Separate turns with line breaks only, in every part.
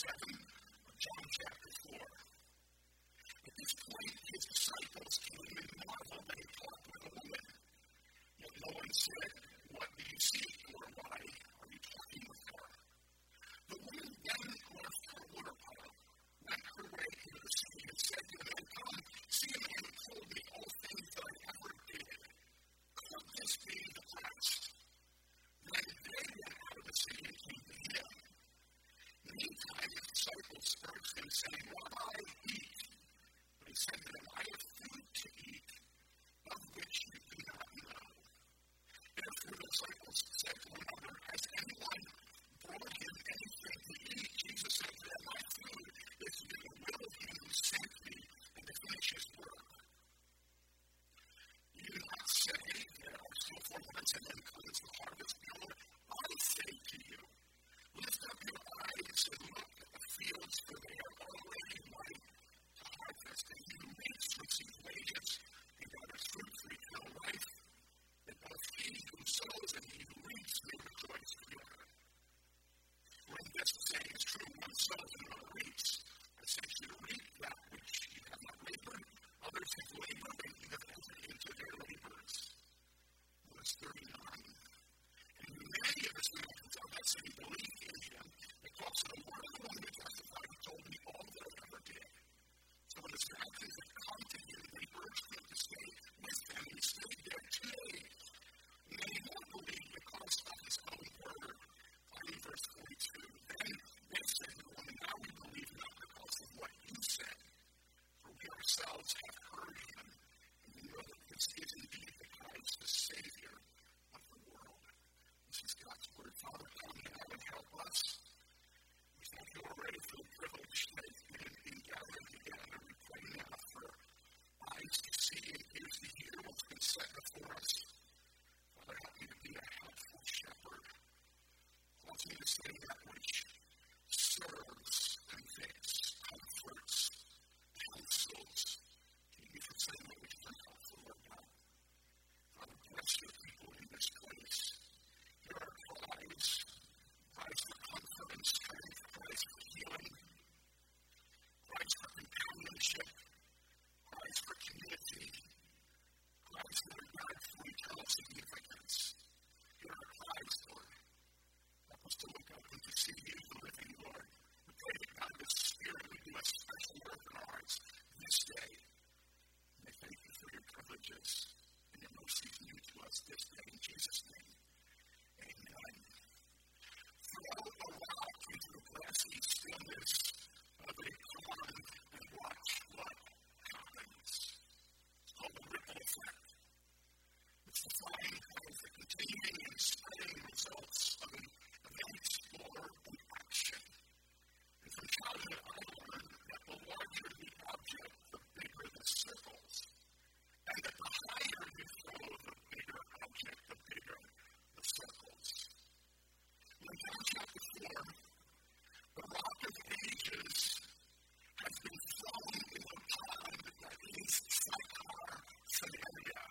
7 of John chapter 4. At this point, his disciples came and marveled and talked with a woman. Yet no one said, What do you seek, or why grace and your mercy is new to us this day in Jesus' name. Amen. Throughout a rock into uh, the glassy stillness of a pond and watch what happens. It's called the ripple effect. It's defined as the continuing and spreading results of an event or an action. And from childhood, I learned that the larger the object, In John chapter 4, the rock of ages has been thrown in the pond that is Sychar, Samaria.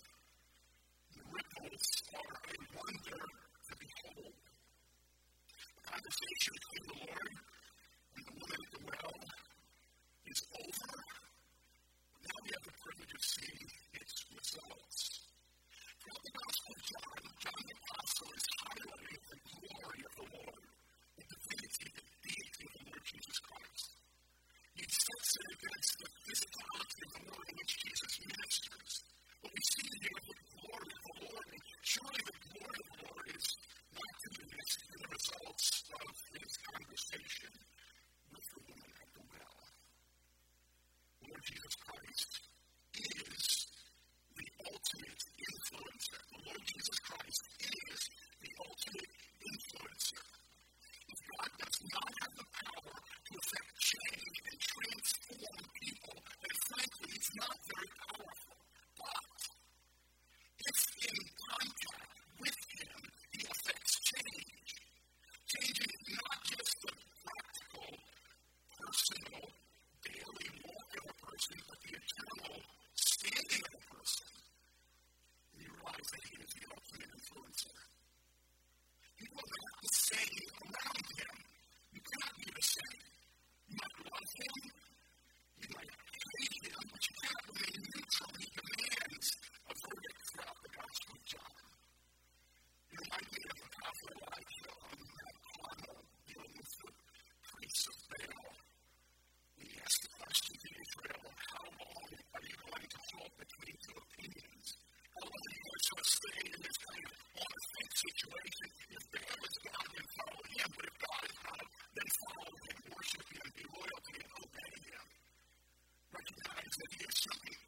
The ripples are a wonder to behold. The conversation between the Lord and the woman at the well is over. Now we have the privilege of seeing its results. Throughout the Gospel of John, John the Apostle that you're something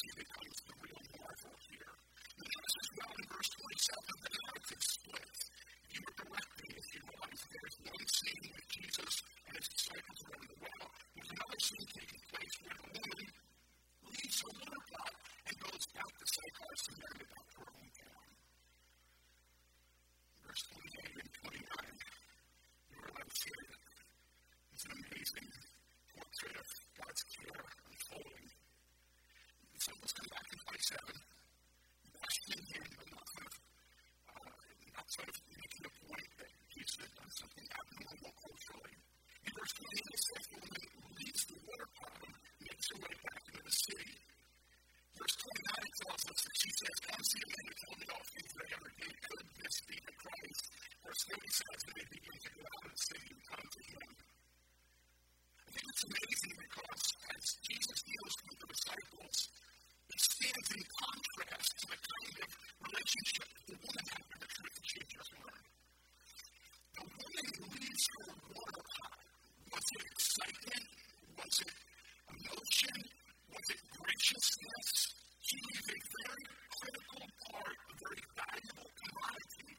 she becomes seven. Last in here, you'll uh, sort of making a point that Jesus has done something abnormal culturally. In verse 20, the slave woman leaves the water problem, makes her way back into the city. Verse 29 tells us that she says, Come see a man who told me all things that I ever did. Could this be the Christ? Verse 30 says that they begin to go out of the city and come to him. I think it's amazing because as Jesus deals with the disciples, stands in contrast to the kind of relationship the woman had with the truth that she had just learned. The woman leaves her water high. Was it excitement? Was it emotion? Was it graciousness? She is a very critical part, a very valuable commodity.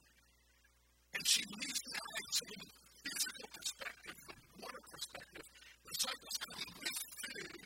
And she leaves the eyes from the physical perspective, the water perspective. The disciples come with food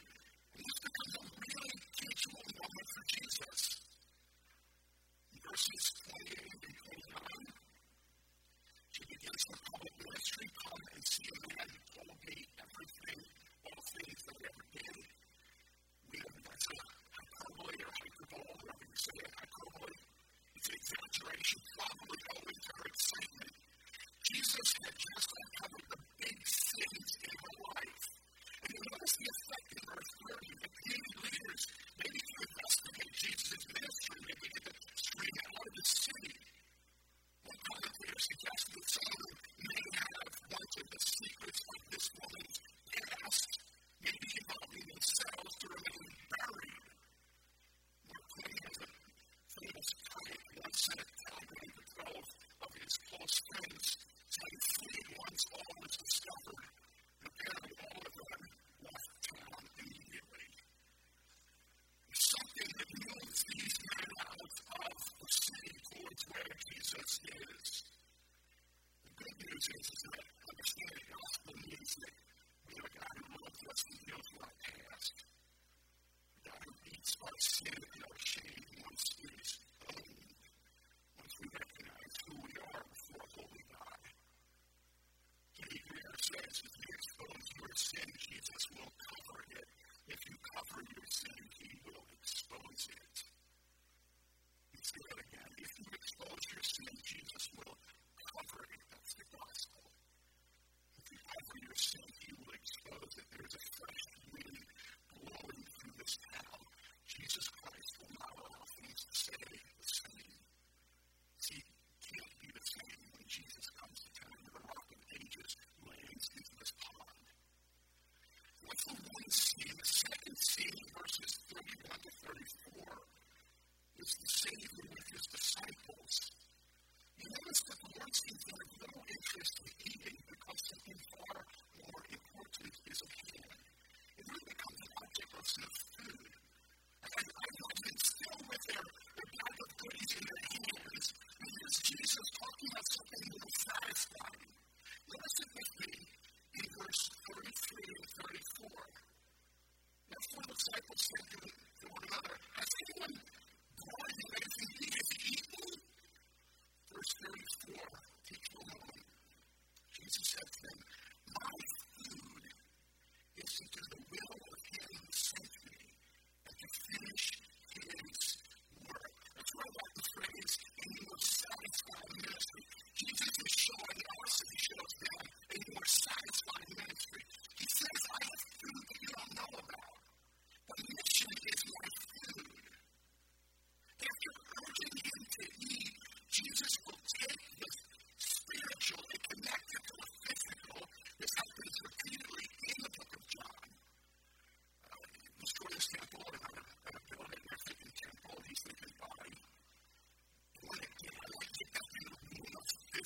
tomorrow.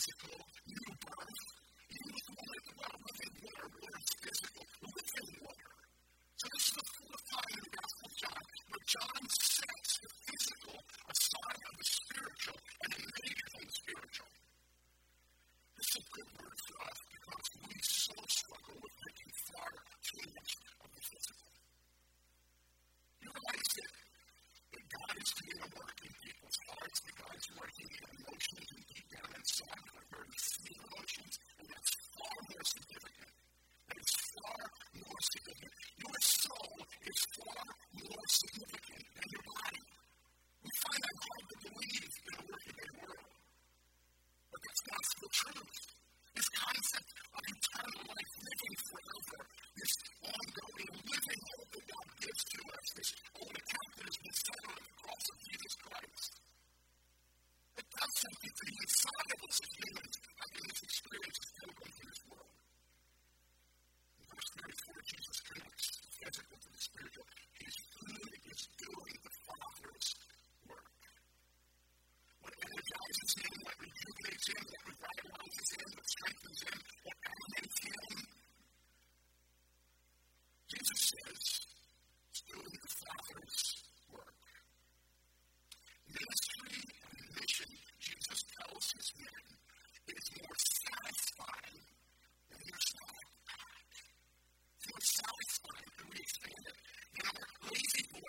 musical has been settled on the cross of Jesus Christ. It does something for the insolubles of humans after this experience is going through this world. In verse 34, Jesus connects the physical to the spiritual. His food is doing the Father's work. What energizes him, what rejuvenates him, what revitalizes him, what strengthens him, what animates him. Jesus says,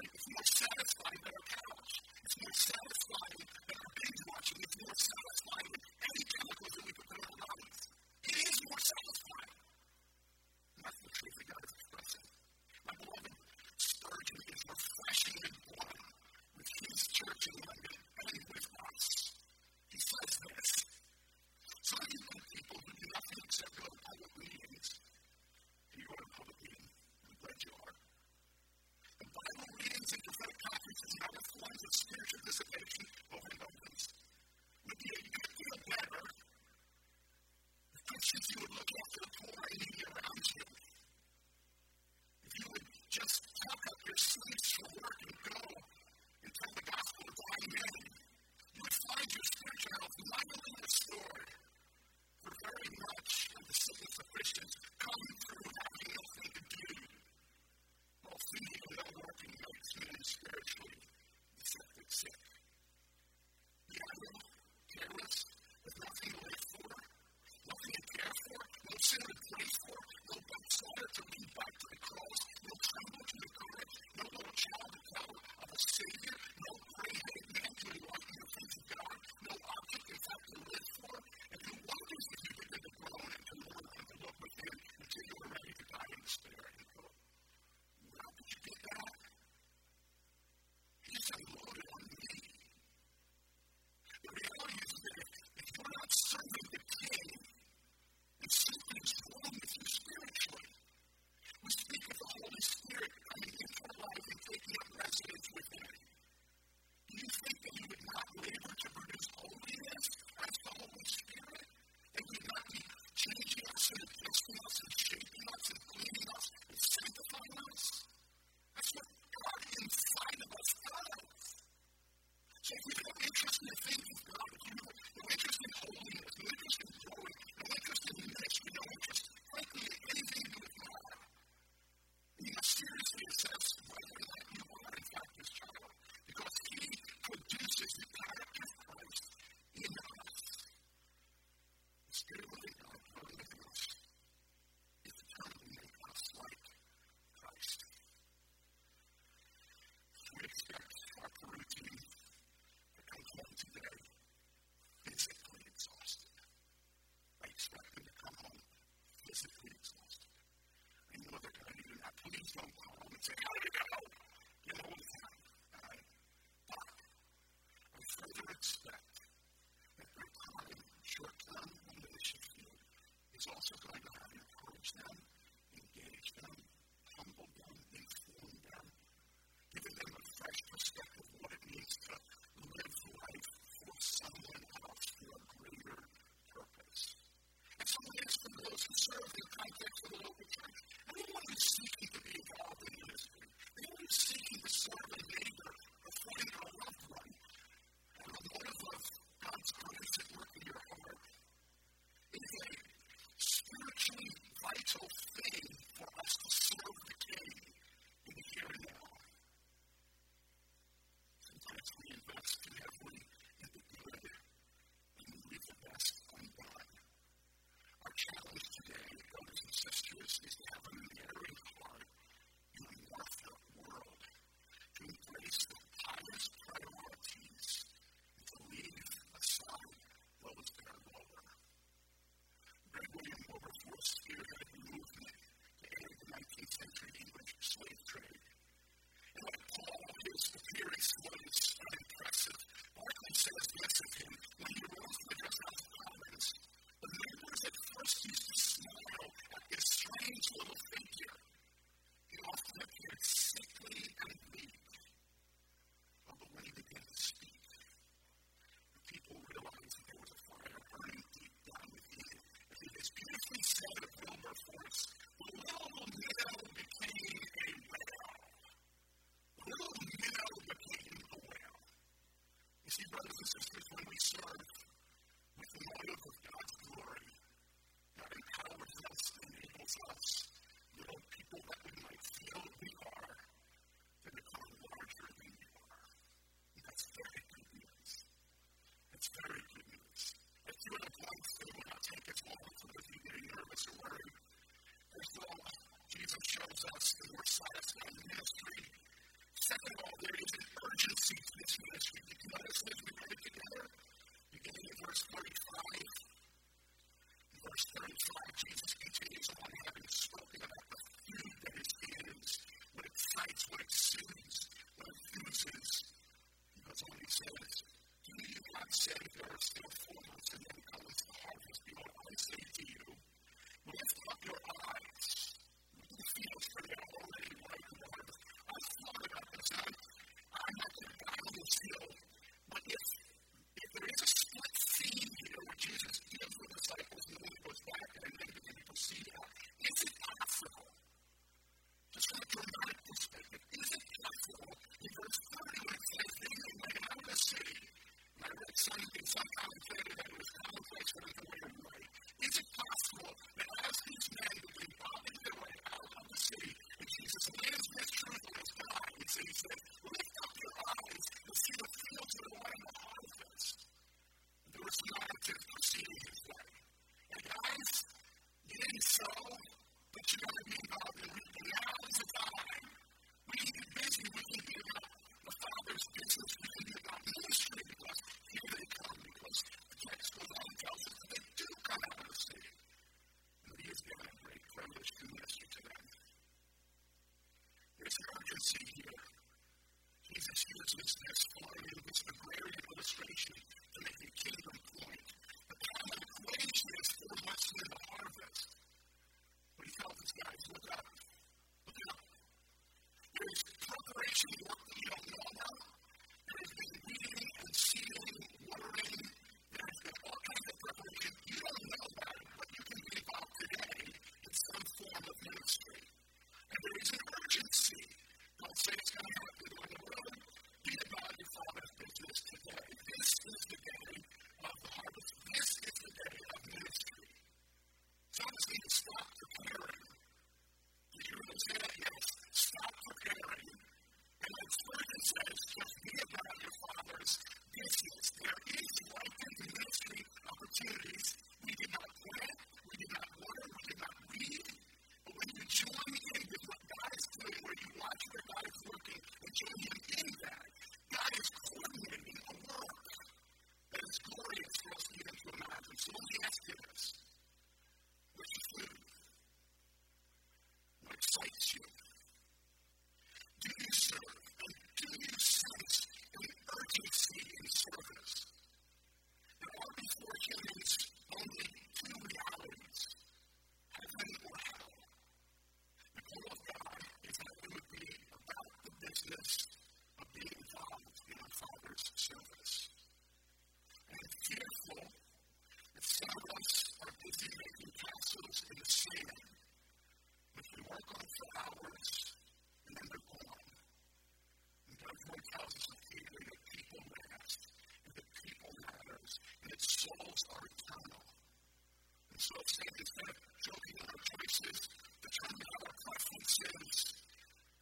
it's more satisfying than our couch. It's more satisfying than our binge watching. It's more satisfying Brothers and sisters, when we serve Jesus uses you. instead of our choices, determined our preferences,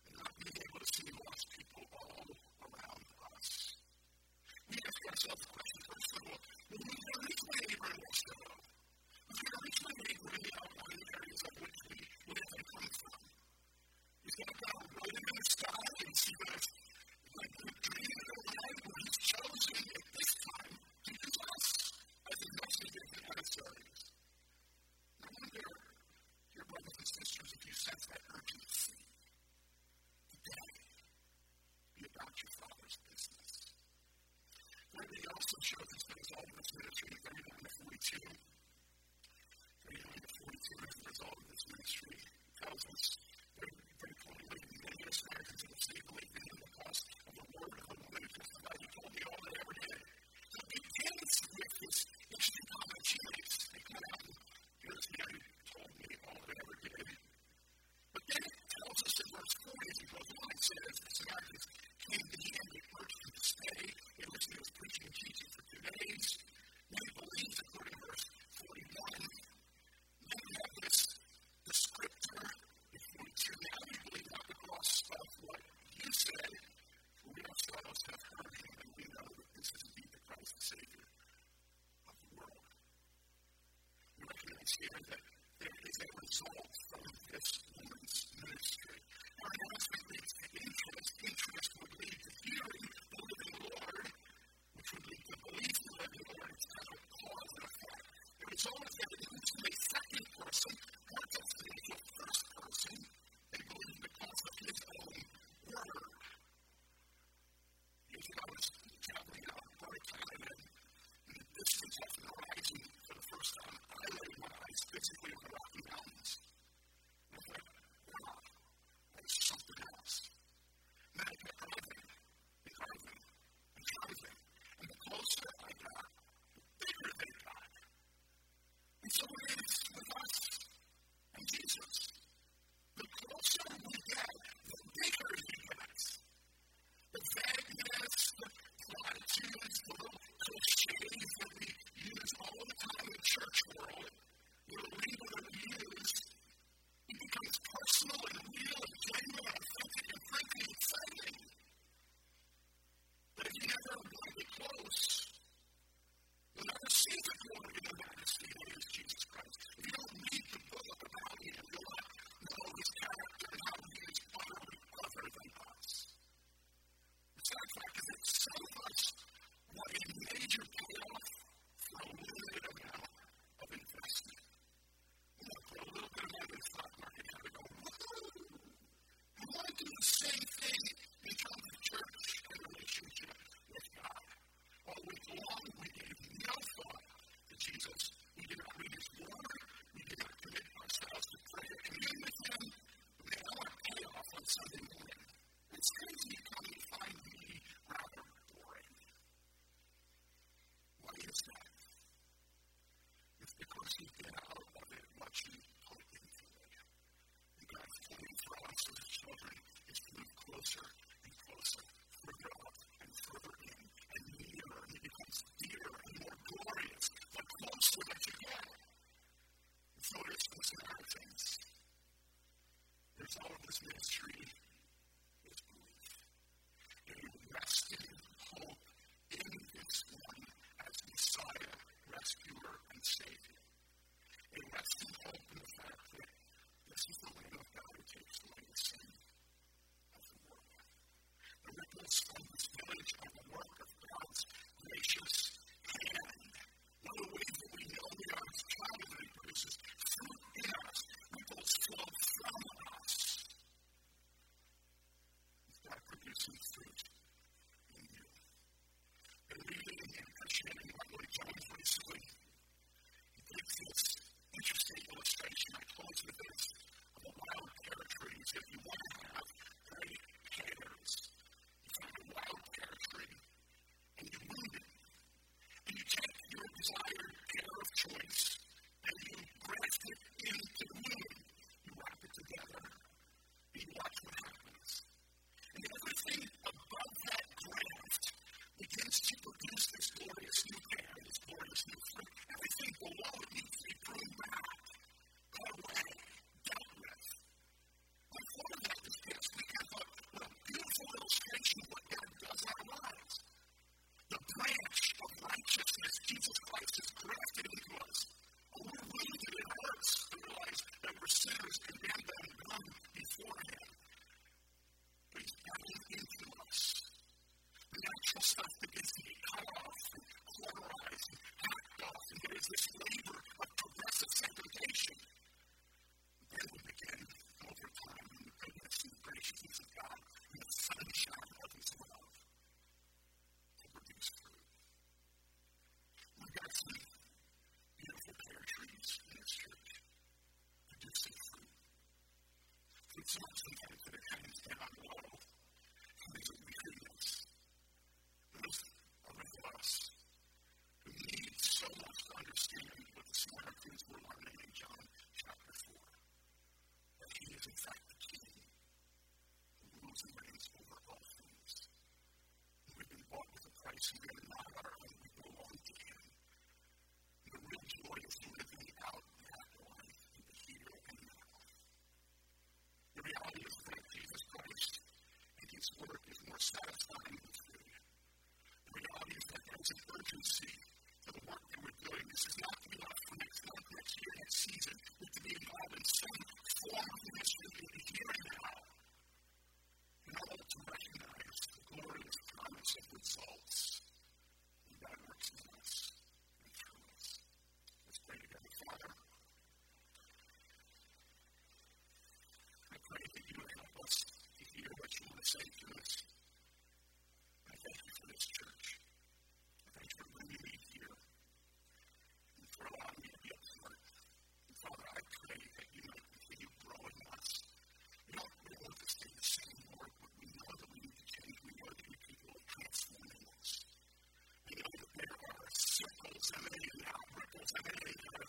and not being able to see lost people all sense here that there is a result from this woman's ministry. Now, I speaking out of it, what you put into it. And God's plan for us as children is to move closer and closer satisfying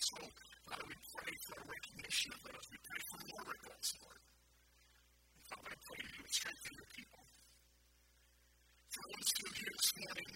so uh, we pray for a recognition of those. We pray for more regrets, Lord. And Father, I pray you would strengthen your people. For those who are here this morning